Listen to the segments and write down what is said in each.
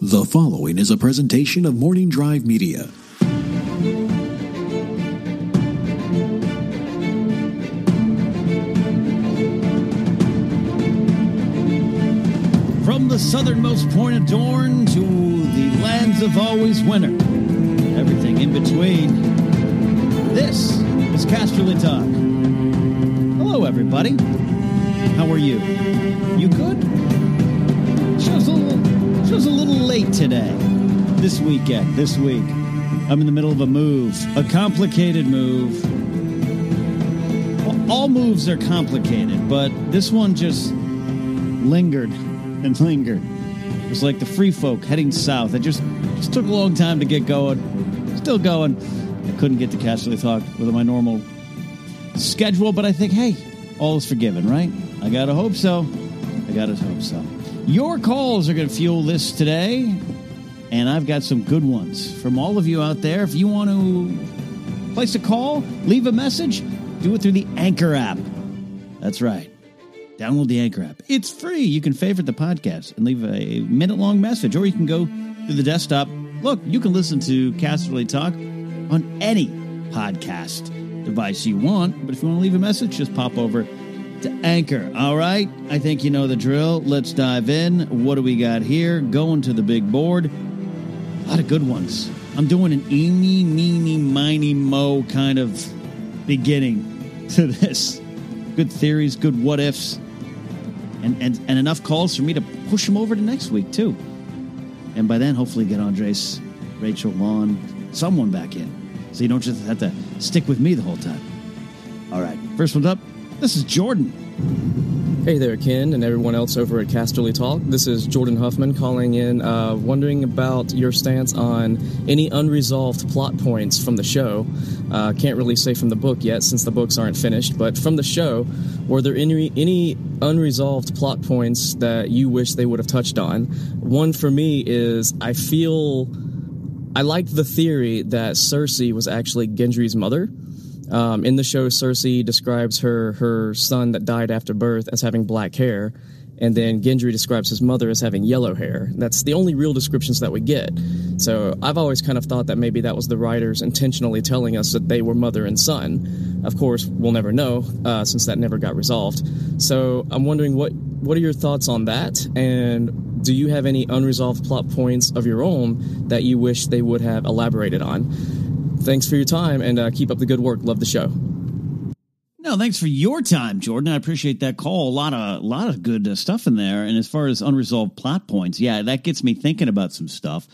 The following is a presentation of Morning Drive Media. From the southernmost point of Dorne to the lands of always winter, everything in between. This is Casterly Talk. Hello, everybody. How are you? You good? Show's a little, show's a little late today. This weekend, this week, I'm in the middle of a move, a complicated move. All- moves are complicated, but this one just lingered and lingered. It was like the free folk heading south. It just just took a long time to get going. Still going. I couldn't get to Casterly Talk with my normal schedule, but I think, hey, all is forgiven, right? I gotta hope so. I gotta hope so. Your calls are gonna fuel this today, and I've got some good ones from all of you out there. If you want to place a call, leave a message, do it through the Anchor app. That's right. Download the Anchor app. It's free. You can favorite the podcast and leave a minute long message, or you can go to the desktop. Look, you can listen to Casterly Talk on any podcast device you want. But if you want to leave a message, just pop over to Anchor. All right. I think you know the drill. Let's dive in. What do we got here? Going to the big board. A lot of good ones. I'm doing an eeny, meeny, miny, mo kind of beginning to this. Good theories, good what ifs, and, and, and enough calls for me to push them over to next week, too. And by then, hopefully, get Andres, Rachel, Lon, someone back in. So you don't just have to stick with me the whole time. All right. First one's up. This is Jordan. Hey there, Ken, and everyone else over at Casterly Talk. This is Jordan Huffman calling in, uh, wondering about your stance on any unresolved plot points from the show. Uh, can't really say from the book yet, since the books aren't finished, but from the show, were there any any unresolved plot points that you wish they would have touched on? One for me is I feel I liked the theory that Cersei was actually Gendry's mother. Um, in the show, Cersei describes her her son that died after birth as having black hair, and then Gendry describes his mother as having yellow hair. That's the only real descriptions that we get. So I've always kind of thought that maybe that was the writers intentionally telling us that they were mother and son. Of course, we'll never know uh, since that never got resolved. So I'm wondering what what are your thoughts on that, and do you have any unresolved plot points of your own that you wish they would have elaborated on? Thanks for your time and uh, keep up the good work. Love the show. No, thanks for your time, Jordan. I appreciate that call. A lot of a lot of good uh, stuff in there. And as far as unresolved plot points, yeah, that gets me thinking about some stuff.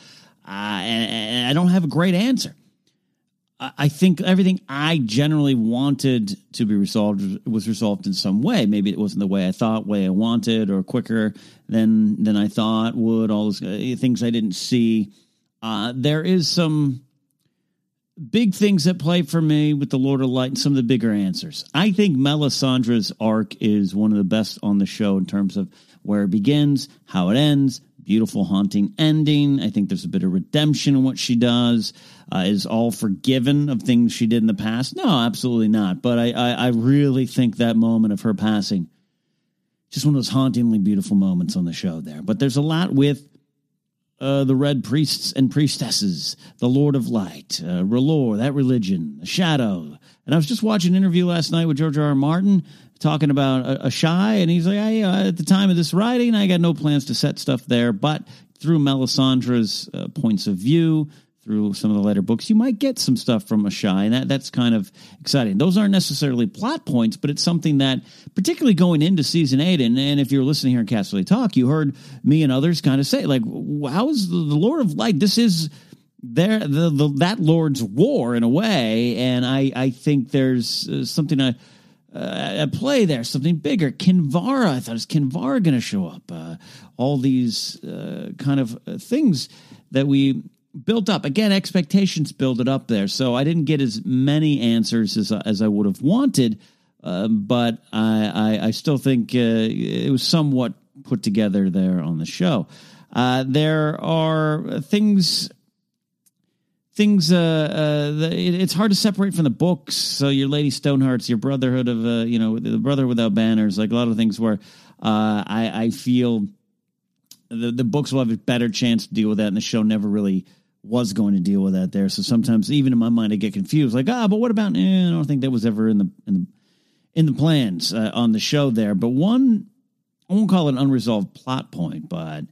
Uh, and, and I don't have a great answer. I think everything I generally wanted to be resolved was resolved in some way. Maybe it wasn't the way I thought, way I wanted, or quicker than than I thought would. All those uh, things I didn't see. Uh, there is some big things at play for me with the Lord of Light and some of the bigger answers. I think Melisandre's arc is one of the best on the show in terms of where it begins, how it ends, beautiful, haunting ending. I think there's a bit of redemption in what she does. Uh, is all forgiven of things she did in the past? No, absolutely not. But I, I, I really think that moment of her passing, just one of those hauntingly beautiful moments on the show there. But there's a lot with uh, the red priests and priestesses, the Lord of Light, uh, that religion, the Shadow. And I was just watching an interview last night with George R. R. Martin talking about a, Asshai, and he's like, I, uh, at the time of this writing, I got no plans to set stuff there, but through Melisandre's uh, points of view, through some of the later books, you might get some stuff from Asshai, and that, that's kind of exciting. Those aren't necessarily plot points, but it's something that, particularly going into season eight, and, and if you're listening here in Casterly Talk, you heard me and others kind of say, like, how is the, the Lord of Light? This is there the, the that Lord's war in a way, and I I think there's uh, something I uh, at play there, something bigger. Kinvara, I thought, is Kinvara going to show up? Uh, all these uh, kind of uh, things that we built up. Again, expectations build it up there. So I didn't get as many answers as, as I would have wanted, uh, but I, I, I, still think uh, it was somewhat put together there on the show. there are things things uh, uh the, it, it's hard to separate from the books so your lady stonehearts your brotherhood of uh, you know the brother without banners like a lot of things where uh, I, I feel the, the books will have a better chance to deal with that and the show never really was going to deal with that there so sometimes even in my mind i get confused like ah but what about eh, i don't think that was ever in the in the in the plans uh, on the show there but one i won't call it an unresolved plot point but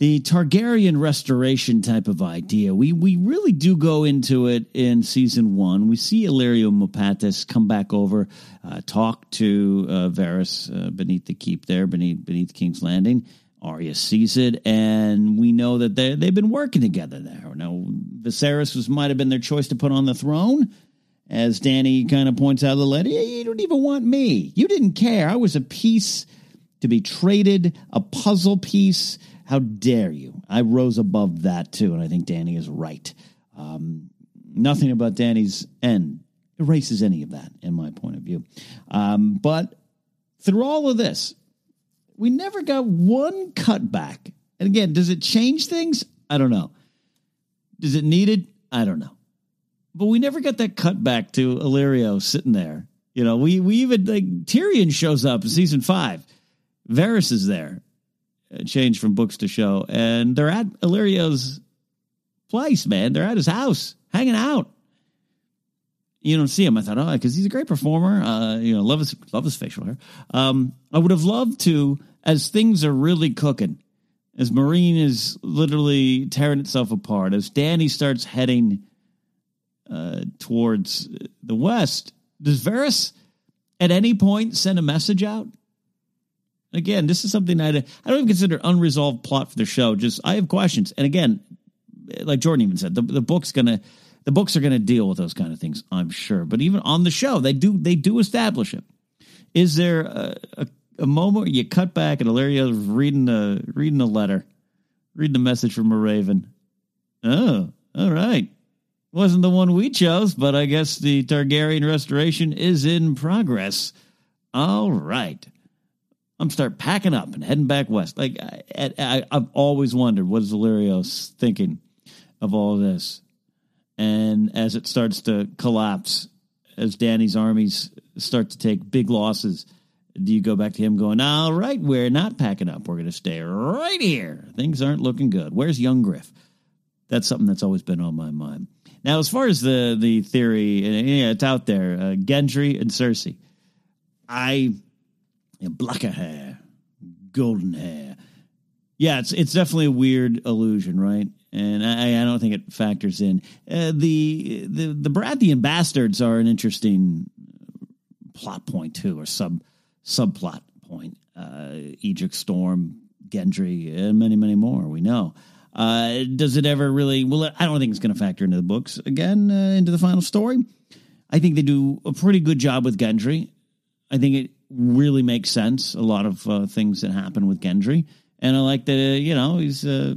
the Targaryen restoration type of idea. We we really do go into it in season one. We see Illyrio Mopatis come back over, uh, talk to uh, Varys uh, beneath the keep there, beneath beneath King's Landing. Arya sees it, and we know that they they've been working together there. Now Viserys was might have been their choice to put on the throne. As Danny kind of points out the letter, you don't even want me. You didn't care. I was a piece to be traded, a puzzle piece how dare you? I rose above that too, and I think Danny is right. Um, nothing about Danny's end erases any of that, in my point of view. Um, but through all of this, we never got one cutback. And again, does it change things? I don't know. Is it needed? I don't know. But we never got that cutback to Illyrio sitting there. You know, we we even like Tyrion shows up in season five. Varys is there changed from books to show, and they're at Illyrio's place, man. They're at his house, hanging out. You don't see him. I thought, oh, because he's a great performer. Uh, you know, love his love his facial hair. Um, I would have loved to, as things are really cooking, as Meereen is literally tearing itself apart, as Danny starts heading uh, towards the west. Does Varys at any point send a message out? Again, this is something I, I don't even consider unresolved plot for the show. Just I have questions, and again, like Jordan even said, the, the book's gonna the books are gonna deal with those kind of things, I'm sure. But even on the show, they do they do establish it. Is there a, a, a moment you cut back and Illyrio reading a reading a letter, reading a message from a raven? Oh, all right. Wasn't the one we chose, but I guess the Targaryen restoration is in progress. All right. I'm start packing up and heading back west. Like I, I, have always wondered what is Illyrio thinking of all this, and as it starts to collapse, as Danny's armies start to take big losses, do you go back to him going, "All right, we're not packing up. We're going to stay right here. Things aren't looking good. Where's young Griff?" That's something that's always been on my mind. Now, as far as the the theory, yeah, it's out there. Uh, Gendry and Cersei. I black hair, golden hair. Yeah, it's it's definitely a weird illusion, right? And I, I don't think it factors in. Uh, the the the Baratheon bastards are an interesting plot point too, or sub subplot point. Uh, Edric Storm, Gendry, and many many more. We know. Uh, does it ever really? Well, I don't think it's going to factor into the books again uh, into the final story. I think they do a pretty good job with Gendry. I think it really makes sense. A lot of uh, things that happen with Gendry, and I like that. Uh, you know, he's uh,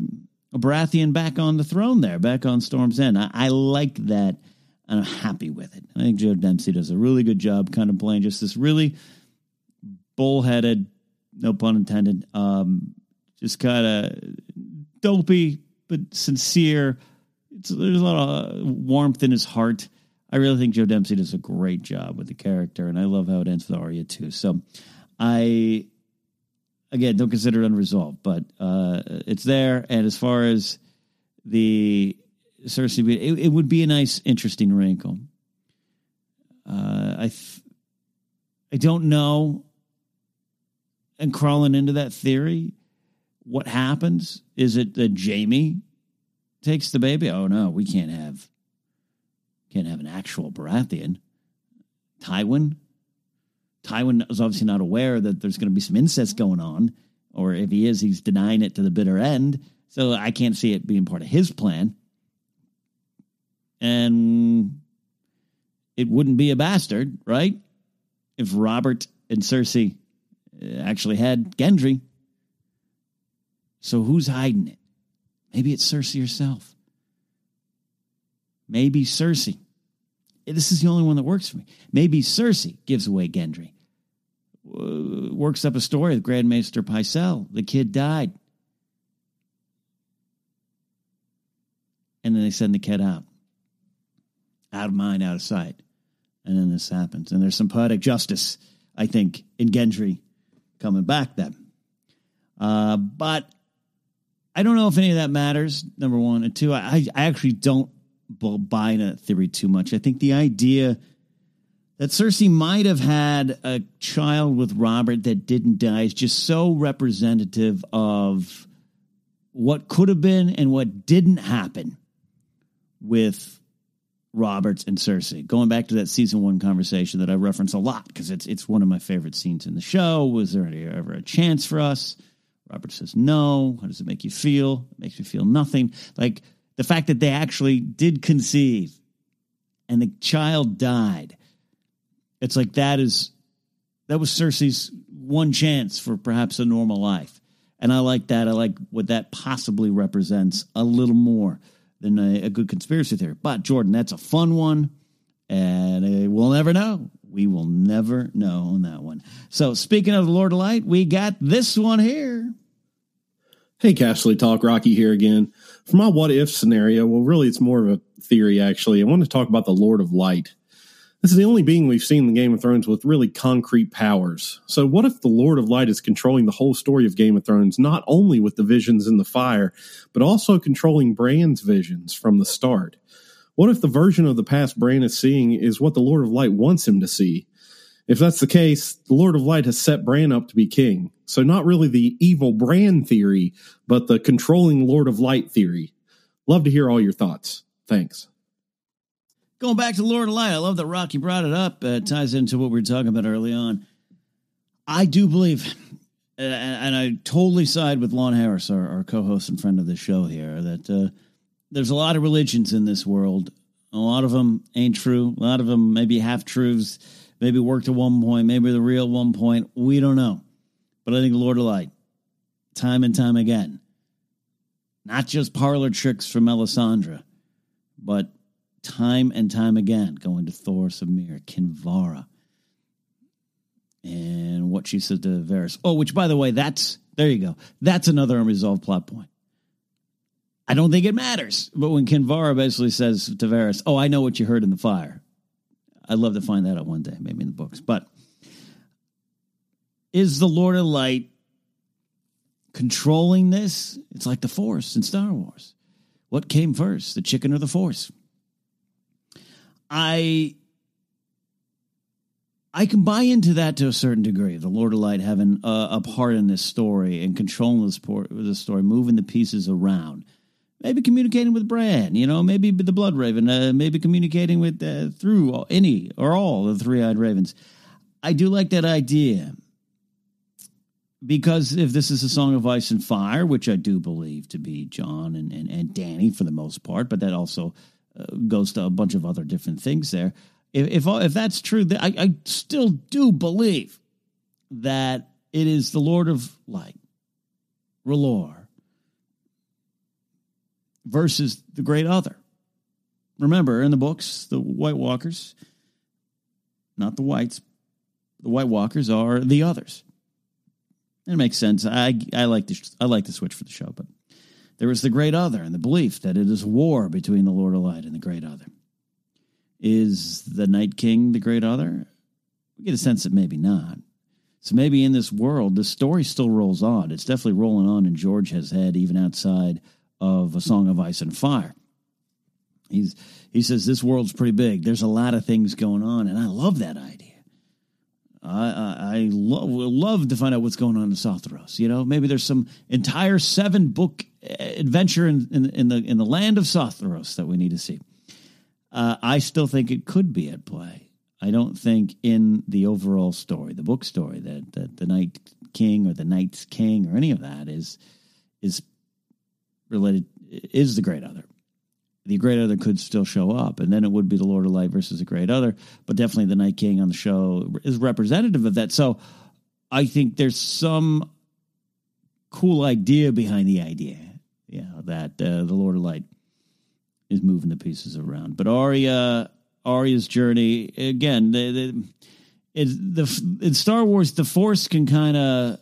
a Baratheon back on the throne there, back on Storm's End. I, I like that, and I'm happy with it. I think Joe Dempsie does a really good job, kind of playing just this really bullheaded, no pun intended, um, just kind of dopey but sincere. It's, there's a lot of warmth in his heart I really think Joe Dempsie does a great job with the character, and I love how it ends with Arya too. So, I again don't consider it unresolved, but uh, it's there. And as far as the Cersei, it, it would be a nice, interesting wrinkle. Uh, I th- I don't know, and crawling into that theory, what happens? Is it that Jaime takes the baby? Oh no, we can't have can't have an actual Baratheon. Tywin. Tywin is obviously not aware that there's going to be some incest going on, or if he is, he's denying it to the bitter end. So I can't see it being part of his plan. And it wouldn't be a bastard, right? if Robert and Cersei actually had Gendry. So who's hiding it? Maybe it's Cersei herself. Maybe Cersei. This is the only one that works for me. Maybe Cersei gives away Gendry. Uh, works up a story with Grand Maester Pycelle. The kid died. And then they send the kid out. Out of mind, out of sight. And then this happens. And there's some poetic justice, I think, in Gendry coming back then. Uh, but I don't know if any of that matters, number one. And two, I, I actually don't buy that theory too much. I think the idea that Cersei might have had a child with Robert that didn't die is just so representative of what could have been and what didn't happen with Roberts and Cersei. Going back to that season one conversation that I reference a lot because it's it's one of my favorite scenes in the show. Was there ever a chance for us? Robert says no. How does it make you feel? It makes me feel nothing. Like the fact that they actually did conceive and the child died. It's like that is that was Cersei's one chance for perhaps a normal life. And I like that. I like what that possibly represents a little more than a, a good conspiracy theory. But Jordan, that's a fun one, and uh, we'll never know. We will never know on that one. So, speaking of the Lord of Light, we got this one here. Hey, Casterly Talk, Rocky here again. For my what if scenario, well, really, it's more of a theory, actually. I want to talk about the Lord of Light. This is the only being we've seen in the Game of Thrones with really concrete powers. So, what if the Lord of Light is controlling the whole story of Game of Thrones, not only with the visions in the fire, but also controlling Bran's visions from the start? What if the version of the past Bran is seeing is what the Lord of Light wants him to see? If that's the case, the Lord of Light has set Bran up to be king. So, not really the evil Bran theory, but the controlling Lord of Light theory. Love to hear all your thoughts. Thanks. Going back to Lord of Light, I love that Rocky brought it up. It ties into what we were talking about early on. I do believe, and I totally side with Lon Harris, our, our co-host and friend of the show here, that uh, there's a lot of religions in this world. A lot of them ain't true. A lot of them maybe half truths, maybe worked at one point, maybe the real one point. We don't know. But I think Lord of Light, time and time again, not just parlor tricks from Melisandre, but time and time again, going to Thoros of Myr, Kinvara, and what she said to Varys. Oh, which by the way, that's there you go. That's another unresolved plot point. I don't think it matters, but when Kinvara basically says to Varys, "Oh, I know what you heard in the fire," I'd love to find that out one day, maybe in the books. But is the Lord of Light controlling this? It's like the Force in Star Wars. What came first, the chicken or the Force? I I can buy into that to a certain degree. The Lord of Light having a, a part in this story and controlling this, this story, moving the pieces around, maybe communicating with Bran, you know, maybe the Blood Raven, uh, maybe communicating with uh, through any or all the three eyed ravens. I do like that idea because if this is a song of ice and fire, which I do believe to be Jon and, and, and Dany for the most part, but that also Uh, goes to a bunch of other different things there. If if, if that's true, I, I still do believe that it is the Lord of Light, R'hllor, versus the Great Other. Remember, in the books, the White Walkers, not the Whites, the White Walkers are the others. It makes sense. I I like the I like the switch for the show, but there is the great other and the belief that it is war between the Lord of Light and the great other. Is the Night King the great other? We get a sense that maybe not. So maybe in this world, the story still rolls on. It's definitely rolling on in George's head, even outside of A Song of Ice and Fire. He's he says this world's pretty big. There's a lot of things going on, and I love that idea. I, lo- love to find out what's going on in Sothros. You know, maybe there's some entire seven book adventure in, in, in the in the land of Sothros that we need to see. Uh, I still think it could be at play. I don't think in the overall story, the book story, that, that the Night King or the Night's King or any of that is is related is the Great Other. The Great Other could still show up, and then it would be the Lord of Light versus the Great Other. But definitely, the Night King on the show is representative of that. So, I think there's some cool idea behind the idea, yeah, that uh, the Lord of Light is moving the pieces around. But Arya, Arya's journey again, the, the, it's the in Star Wars, the Force can kind of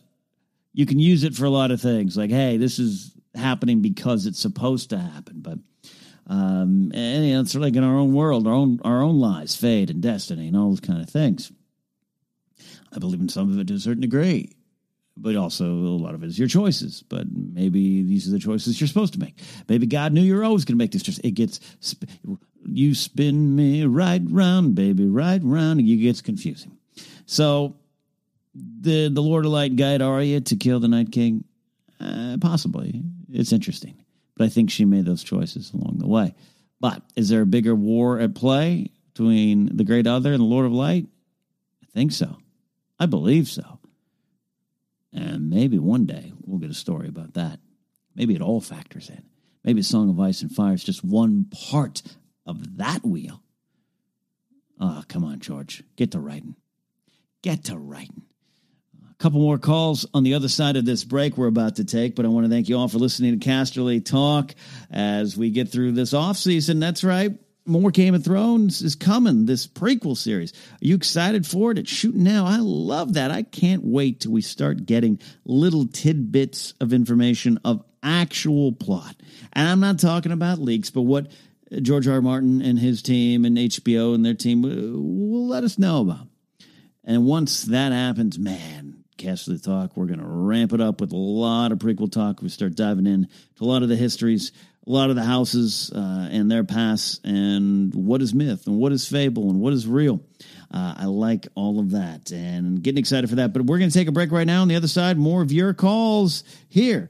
you can use it for a lot of things. Like, hey, this is happening because it's supposed to happen, but. Um, and you know, it's like in our own world, our own our own lives, fate and destiny, and all those kind of things. I believe in some of it to a certain degree but also a lot of it is your choices. But maybe these are the choices you're supposed to make. Maybe God knew you were always going to make this choice. It gets you spin me right round, baby, right round, and it gets confusing. So the the Lord of Light guide Arya to kill the Night King, uh, possibly. It's interesting, but I think she made those choices along the way. But is there a bigger war at play between the Great Other and the Lord of Light? I think so. I believe so. And maybe one day we'll get a story about that. Maybe it all factors in. Maybe Song of Ice and Fire is just one part of that wheel. Oh, come on, George. Get to writing. Get to writing. Couple more calls on the other side of this break we're about to take, but I want to thank you all for listening to Casterly Talk as we get through this off season. That's right more Game of Thrones is coming, this prequel series. Are you excited for it? It's shooting now. I love that. I can't wait till we start getting little tidbits of information of actual plot. And I'm not talking about leaks, but what George R. R. Martin and his team and HBO and their team will let us know about. And once that happens, man, Casterly Talk, we're going to ramp it up with a lot of prequel talk. We start diving in to a lot of the histories a lot of the houses uh, and their past and what is myth and what is fable and what is real. Uh, I like all of that and getting excited for that. But we're going to take a break right now. On the other side, more of your calls here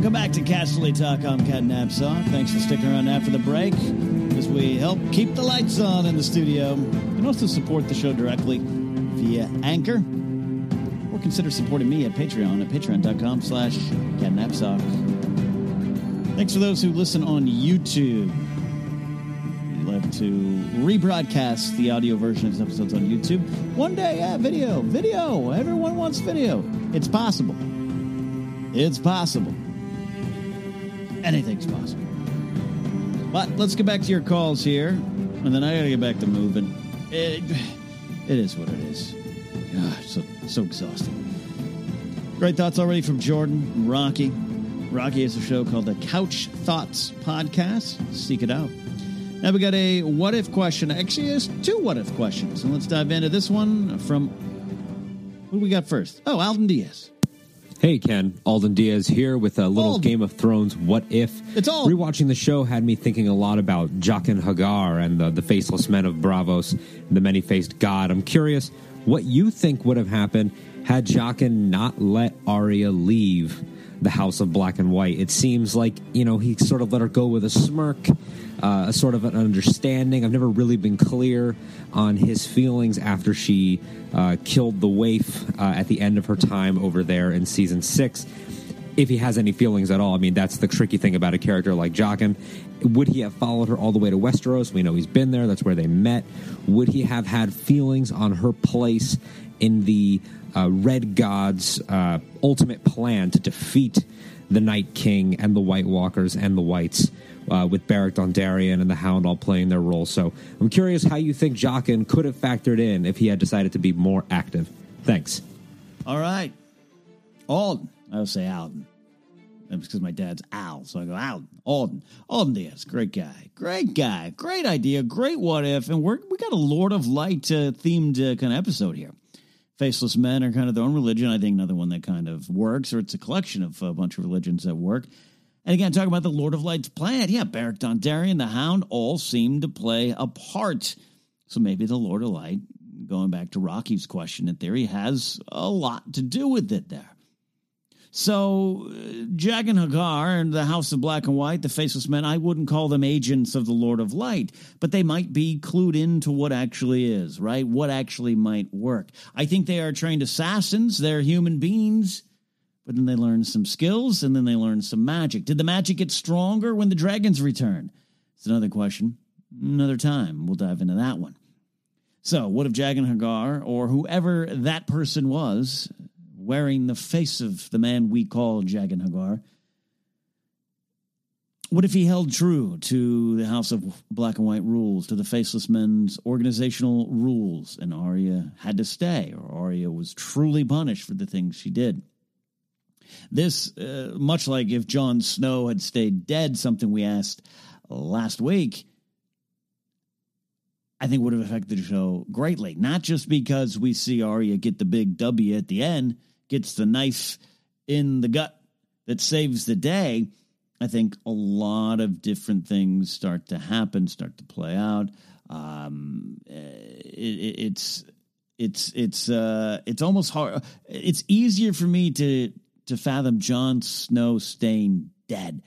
Welcome back to Casterly Talk. I'm Ken Napzok. Thanks for sticking around after the break as we help keep the lights on in the studio. You can also support the show directly via Anchor or consider supporting me at Patreon at patreon.com slash Ken Napzok. Thanks for those who listen on YouTube. We love to rebroadcast the audio version of these episodes on YouTube. One day, yeah, video, video. Everyone wants video. It's possible. It's possible anything's possible. But let's get back to your calls here, and then I got to get back to moving. It, it is what it is. Ah, God, so so exhausting. Great thoughts already from Jordan, Rocky. Rocky has a show called the Couch Thoughts Podcast. Seek it out. Now we got a what if question. Actually, there's two what if questions, and let's dive into this one from. Who do we got first? Oh, Alden Diaz. Hey Ken, Alden Diaz here with a little Alden. Game of Thrones what if. It's all Rewatching the show had me thinking a lot about Jaqen H'ghar and the, the faceless men of Braavos, the many faced god. I'm curious what you think would have happened had Jaqen not let Arya leave the House of Black and White. It seems like, you know, he sort of let her go with a smirk, uh, a sort of an understanding. I've never really been clear on his feelings after she uh, killed the waif uh, at the end of her time over there in season six. If he has any feelings at all, I mean, that's the tricky thing about a character like Jaqen. Would he have followed her all the way to Westeros? We know he's been there. That's where they met. Would he have had feelings on her place in the Red God's uh, ultimate plan to defeat the Night King and the White Walkers and the Whites, uh, with Beric Dondarrion and the Hound all playing their role. So I'm curious how you think Jaqen could have factored in if he had decided to be more active. Thanks. All right. Alden. I would say Alden. That's because my dad's Al, so I go Alden. Alden. Alden Diaz. Great guy. Great guy. Great idea. Great what if. And we're, we got a Lord of Light uh, themed uh, kind of episode here. Faceless Men are kind of their own religion. I think another one that kind of works, or it's a collection of a bunch of religions that work. And again, talking about the Lord of Light's plan, yeah, Beric Dondarrion, the Hound, all seem to play a part. So maybe the Lord of Light, going back to Rocky's question in theory, has a lot to do with it there. So, uh, Jaqen H'ghar and the House of Black and White, the Faceless Men, I wouldn't call them agents of the Lord of Light, but they might be clued into what actually is, right? What actually might work. I think they are trained assassins. They're human beings, but then they learn some skills and then they learn some magic. Did the magic get stronger when the dragons return? It's another question. Another time. We'll dive into that one. So, what if Jaqen H'ghar, or whoever that person was, wearing the face of the man we call Jaqen H'ghar. What if he held true to the House of Black and White rules, to the Faceless Men's organizational rules, and Arya had to stay, or Arya was truly punished for the things she did? This, uh, much like if Jon Snow had stayed dead, something we asked last week, I think would have affected the show greatly. Not just because we see Arya get the big W at the end, gets the knife in the gut that saves the day, I think a lot of different things start to happen, start to play out. Um, it, it's it's it's uh, it's almost hard. It's easier for me to to fathom Jon Snow staying dead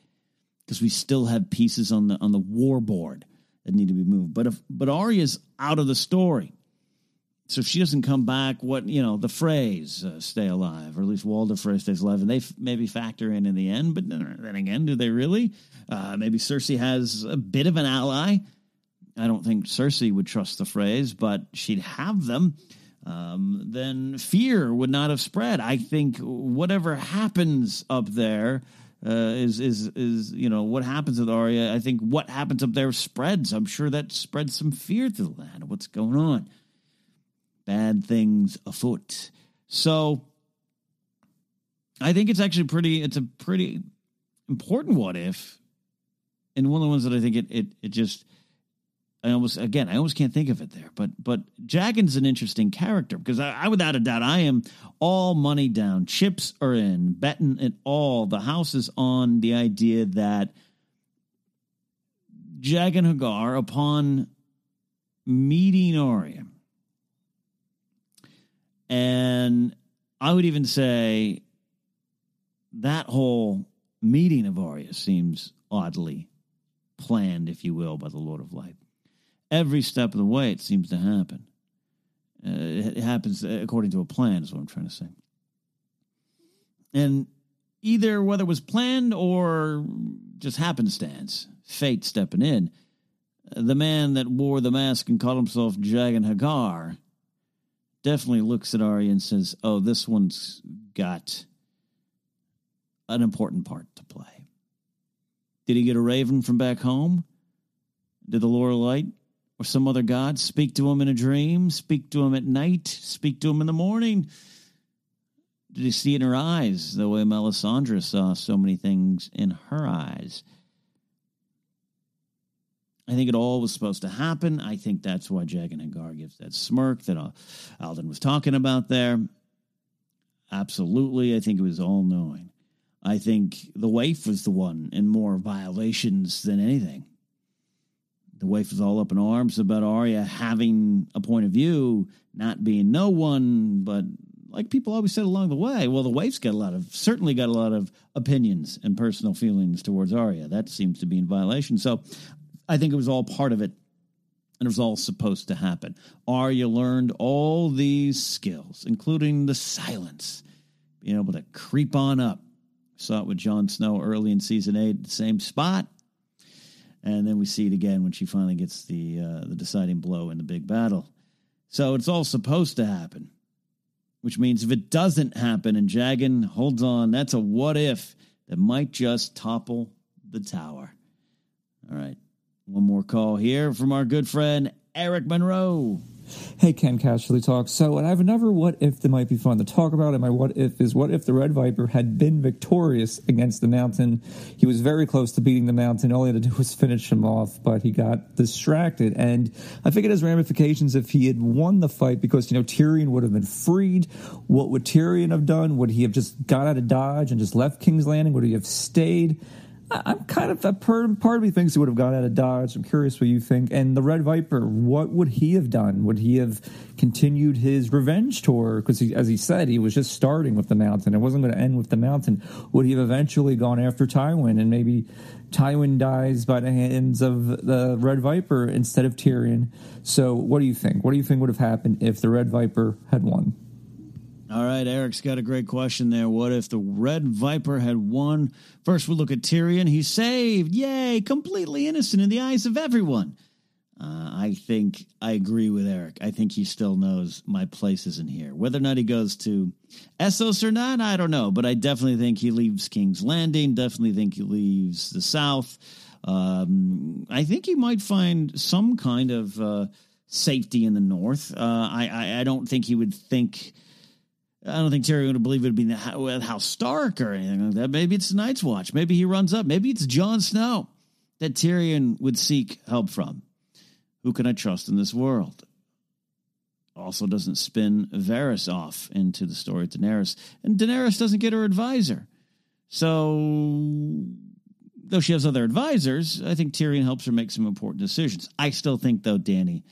because we still have pieces on the on the war board that need to be moved. But if but Arya's out of the story. So if she doesn't come back, what you know, the Freys uh, stay alive, or at least Walder Frey stays alive, and they f- maybe factor in in the end. But then, then again, do they really? Uh, maybe Cersei has a bit of an ally. I don't think Cersei would trust the Freys, but she'd have them. Um, then fear would not have spread. I think whatever happens up there uh, is is is you know what happens with Arya. I think what happens up there spreads. I'm sure that spreads some fear to the land. What's going on? Bad things afoot. So I think it's actually pretty it's a pretty important what if. And one of the ones that I think it it it just I almost again I almost can't think of it there. But but Jaqen's an interesting character because I, I without a doubt I am all money down. Chips are in, betting it all. The house is on the idea that Jaqen H'ghar upon meeting Arya, and I would even say that whole meeting of Arya seems oddly planned, if you will, by the Lord of Light. Every step of the way, it seems to happen. Uh, it happens according to a plan, is what I'm trying to say. And either whether it was planned or just happenstance, fate stepping in, the man that wore the mask and called himself Jaqen H'ghar definitely looks at Arya and says, "Oh, this one's got an important part to play." Did he get a raven from back home? Did the Lord Light or some other god speak to him in a dream? Speak to him at night? Speak to him in the morning? Did he see it in her eyes the way Melisandre saw so many things in her eyes? I think it all was supposed to happen. I think that's why Jaqen H'ghar gives that smirk that uh, Alden was talking about there. Absolutely. I think it was all knowing. I think the wife was the one in more violations than anything. The wife was all up in arms about Arya having a point of view, not being no one, but like people always said along the way, well, the wife's got a lot of, certainly got a lot of opinions and personal feelings towards Arya. That seems to be in violation. So I think it was all part of it. And it was all supposed to happen. Arya learned all these skills, including the silence, being able to creep on up. Saw it with Jon Snow early in season eight, the same spot. And then we see it again when she finally gets the uh, the deciding blow in the big battle. So it's all supposed to happen, which means if it doesn't happen and Jaqen holds on, that's a what if that might just topple the tower. All right. One more call here from our good friend Eric Monroe. Hey, Ken Casterly Talk. So, I have another what if that might be fun to talk about. And my what if is what if the Red Viper had been victorious against the Mountain? He was very close to beating the Mountain. All he had to do was finish him off, but he got distracted. And I think it has ramifications if he had won the fight because, you know, Tyrion would have been freed. What would Tyrion have done? Would he have just got out of Dodge and just left King's Landing? Would he have stayed? I'm kind of that part, part of me thinks he would have gone out of Dodge. I'm curious what you think. And the Red Viper, what would he have done? Would he have continued his revenge tour? Because as he said, he was just starting with the Mountain. It wasn't going to end with the Mountain. Would he have eventually gone after Tywin and maybe Tywin dies by the hands of the Red Viper instead of Tyrion? So, what do you think? What do you think would have happened if the Red Viper had won? All right, Eric's got a great question there. What if the Red Viper had won? First, we look at Tyrion. He's saved. Yay, completely innocent in the eyes of everyone. Uh, I think I agree with Eric. I think he still knows my place isn't here. Whether or not he goes to Essos or not, I don't know. But I definitely think he leaves King's Landing. Definitely think he leaves the South. Um, I think he might find some kind of uh, safety in the North. Uh, I, I, I don't think he would think I don't think Terry would believe it would be the House Stark or anything like that. Maybe it's the Night's Watch. Maybe he runs up. Maybe it's Jon Snow that Tyrion would seek help from. Who can I trust in this world? Also doesn't spin Varys off into the story of Daenerys. And Daenerys doesn't get her advisor. So, though she has other advisors, I think Tyrion helps her make some important decisions. I still think, though, Danny,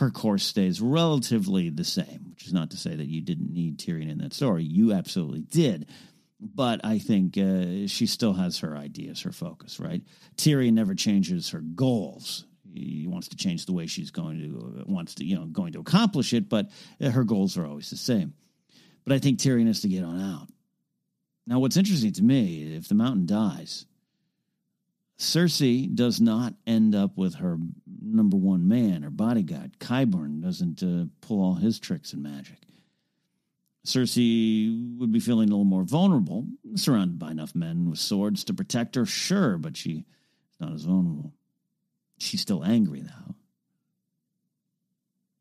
her course stays relatively the same, which is not to say that you didn't need Tyrion in that story. You absolutely did. But I think uh, she still has her ideas, her focus, right? Tyrion never changes her goals. He wants to change the way she's going to uh, wants to you know going to accomplish it, but uh, her goals are always the same. But I think Tyrion has to get on out. Now, what's interesting to me, if the mountain dies, Cersei does not end up with her number one man, her bodyguard. Qyburn doesn't uh, pull all his tricks and magic. Cersei would be feeling a little more vulnerable, surrounded by enough men with swords to protect her, sure, but she's not as vulnerable. She's still angry, though.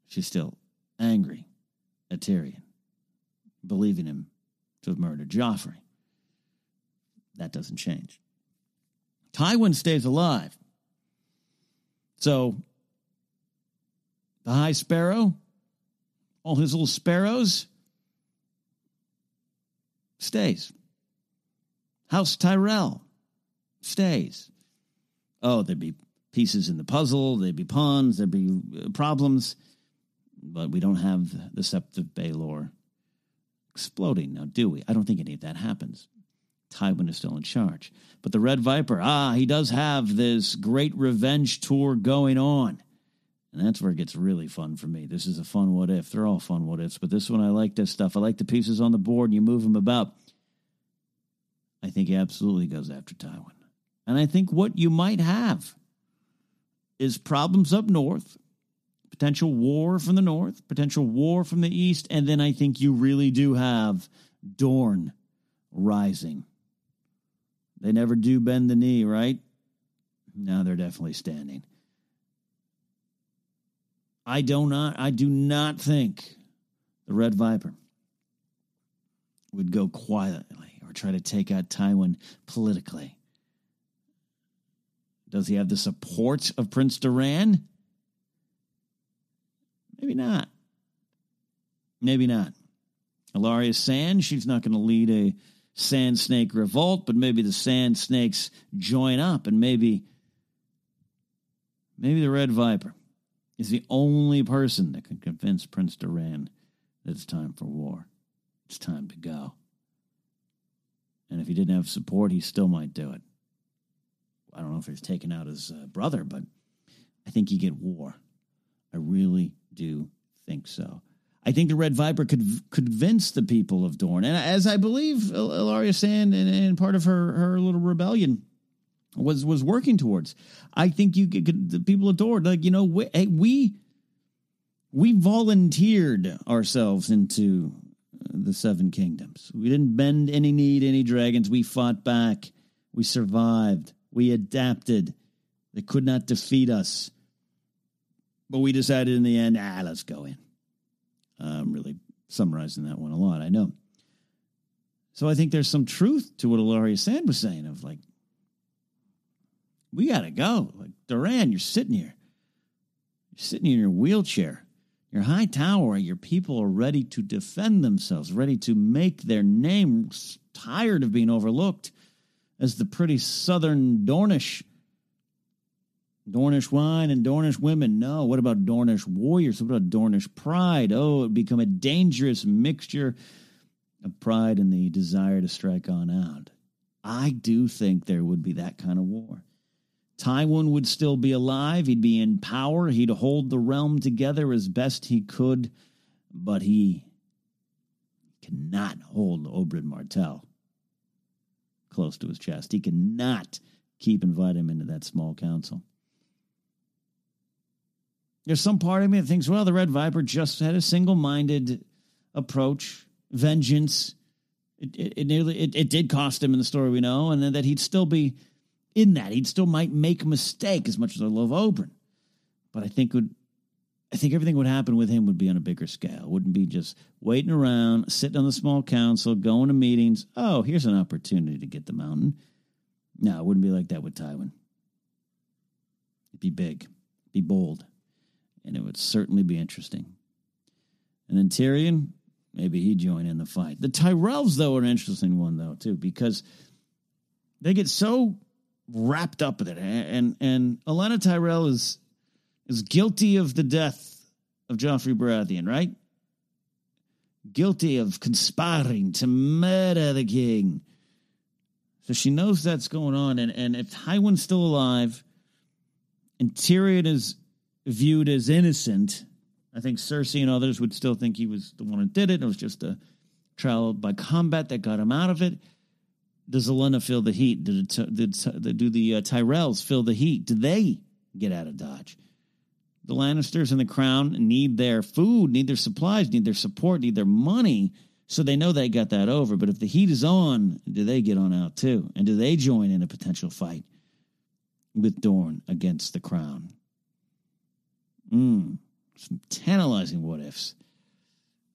She's still angry at Tyrion, believing him to have murdered Joffrey. That doesn't change. Tywin stays alive. So the High Sparrow, all his little sparrows, stays. House Tyrell stays. Oh, there'd be pieces in the puzzle, there'd be pawns, there'd be uh, problems, but we don't have the Sept of Baelor exploding now, do we? I don't think any of that happens. Tywin is still in charge. But the Red Viper, ah, he does have this great revenge tour going on. And that's where it gets really fun for me. This is a fun what if. They're all fun what ifs, but this one I like this stuff. I like the pieces on the board and you move them about. I think he absolutely goes after Tywin. And I think what you might have is problems up north, potential war from the north, potential war from the east, and then I think you really do have Dorne rising. They never do bend the knee, right? Now they're definitely standing. I do not I do not think the Red Viper would go quietly or try to take out Tywin politically. Does he have the support of Prince Doran? Maybe not. Maybe not. Ellaria Sand, she's not going to lead a Sand Snake revolt, but maybe the Sand Snakes join up and maybe maybe the Red Viper is the only person that can convince Prince Doran that it's time for war. It's time to go. And if he didn't have support, he still might do it. I don't know if he's taken out his uh, brother, but I think you get war. I really do think so. I think the Red Viper could convince the people of Dorne, and as I believe Ellaria Sand and, and part of her her little rebellion was was working towards. I think you could the people of Dorne, like you know, we, hey, we we volunteered ourselves into the Seven Kingdoms. We didn't bend any knee to any dragons. We fought back. We survived. We adapted. They could not defeat us. But we decided in the end, ah, let's go in. I'm really summarizing that one a lot, I know. So I think there's some truth to what Ellaria Sand was saying of like, we got to go. Like, Doran, you're sitting here. You're sitting in your wheelchair. Your high tower, your people are ready to defend themselves, ready to make their name, tired of being overlooked as the pretty southern Dornish. Dornish wine and Dornish women. No, what about Dornish warriors? What about Dornish pride? Oh, it become a dangerous mixture of pride and the desire to strike on out. I do think there would be that kind of war. Tywin would still be alive. He'd be in power. He'd hold the realm together as best he could, but he cannot hold Oberyn Martell close to his chest. He cannot keep inviting him into that small council. There's some part of me that thinks, well, the Red Viper just had a single minded approach, vengeance. It, it, it nearly it, it did cost him in the story we know, and then that he'd still be in that. He'd still might make a mistake as much as I love Oberyn. But I think would I think everything would happen with him would be on a bigger scale. Wouldn't be just waiting around, sitting on the small council, going to meetings. Oh, here's an opportunity to get the mountain. No, it wouldn't be like that with Tywin. It'd be big, be bold, and it would certainly be interesting. And then Tyrion, maybe he'd join in the fight. The Tyrells, though, are an interesting one, though, too, because they get so wrapped up in it. And and Olenna Tyrell is is guilty of the death of Joffrey Baratheon, right? Guilty of conspiring to murder the king. So she knows that's going on. And, and if Tywin's still alive and Tyrion is viewed as innocent, I think Cersei and others would still think he was the one who did it. It was just a trial by combat that got him out of it does Olenna feel the heat? Did, it, did do the uh, Tyrells feel the heat? Do they get out of Dodge? The Lannisters and the Crown need their food, need their supplies, need their support, need their money, so they know they got that over. But if the heat is on, do they get on out too? And do they join in a potential fight with Dorne against the Crown? Hmm, some tantalizing what ifs.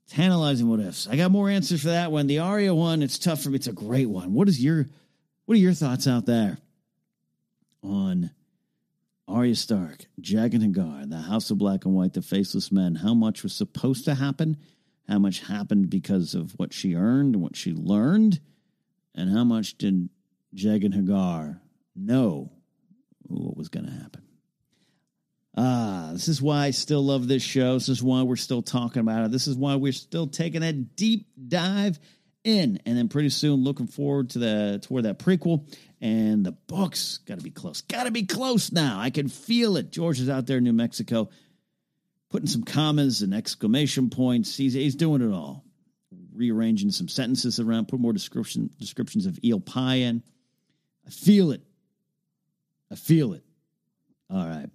Tantalizing what ifs. I got more answers for that one. The Arya one, it's tough for me. It's a great one. What is your what are your thoughts out there on Arya Stark, Jaqen H'ghar, the House of Black and White, the Faceless Men? How much was supposed to happen? How much happened because of what she earned and what she learned? And how much did Jaqen H'ghar know what was going to happen? Ah, this is why I still love this show. This is why we're still talking about it. This is why we're still taking that deep dive in. And then pretty soon looking forward to the toward that prequel. And the books gotta be close. Gotta be close now. I can feel it. George is out there in New Mexico putting some commas and exclamation points. He's he's doing it all. Rearranging some sentences around, put more description descriptions of eel pie in. I feel it. I feel it. All right.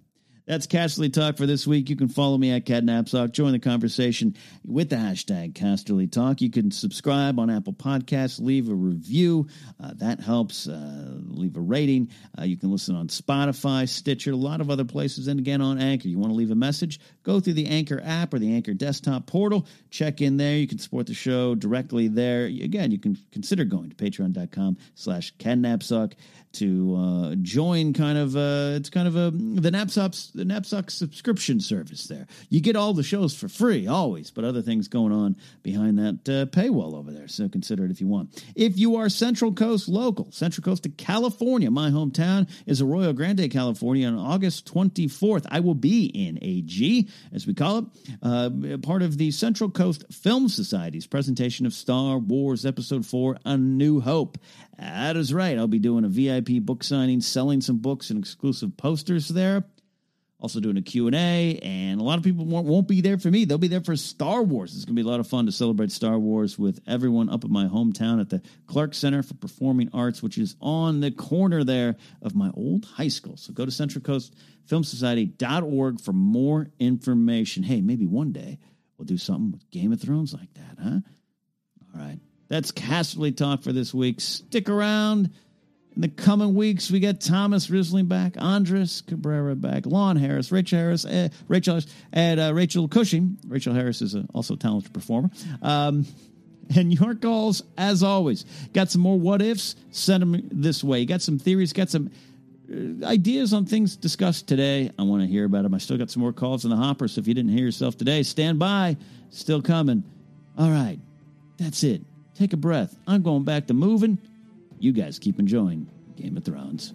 That's Casterly Talk for this week. You can follow me at Cat Knapsack. Join the conversation with the hashtag Casterly Talk. You can subscribe on Apple Podcasts, leave a review. Uh, that helps. Uh, leave a rating. Uh, you can listen on Spotify, Stitcher, a lot of other places, and again on Anchor. You want to leave a message? Go through the Anchor app or the Anchor desktop portal. Check in there. You can support the show directly there. Again, you can consider going to patreon.com slash Cat Knapsack to uh, join kind of, uh, it's kind of a, the Knapsacks the Knapsack subscription service there. You get all the shows for free, always, but other things going on behind that uh, paywall over there. So consider it if you want. If you are Central Coast local, Central Coast of California, my hometown is Arroyo Grande, California on August 24th. I will be in AG, as we call it, uh, part of the Central Coast Film Society's presentation of Star Wars Episode 4 A New Hope. That is right. I'll be doing a VIP book signing, selling some books and exclusive posters there also doing a q&a and a lot of people won't, won't be there for me they'll be there for star wars it's going to be a lot of fun to celebrate star wars with everyone up at my hometown at the clark center for performing arts which is on the corner there of my old high school so go to central coast film society.org for more information hey maybe one day we'll do something with game of thrones like that huh All right. That's Casterly Talk for this week. Stick around. In the coming weeks, we got Thomas Risling back, Andres Cabrera back, Lon Harris, Rachel Harris, uh, Rachel Harris, and uh, Rachel Cushing. Rachel Harris is a, also a talented performer. Um, and your calls, as always. Got some more what ifs? Send them this way. Got some theories, got some uh, ideas on things discussed today. I want to hear about them. I still got some more calls in the hopper, so if you didn't hear yourself today, stand by. Still coming. All right, that's it. Take a breath. I'm going back to moving. You guys keep enjoying Game of Thrones.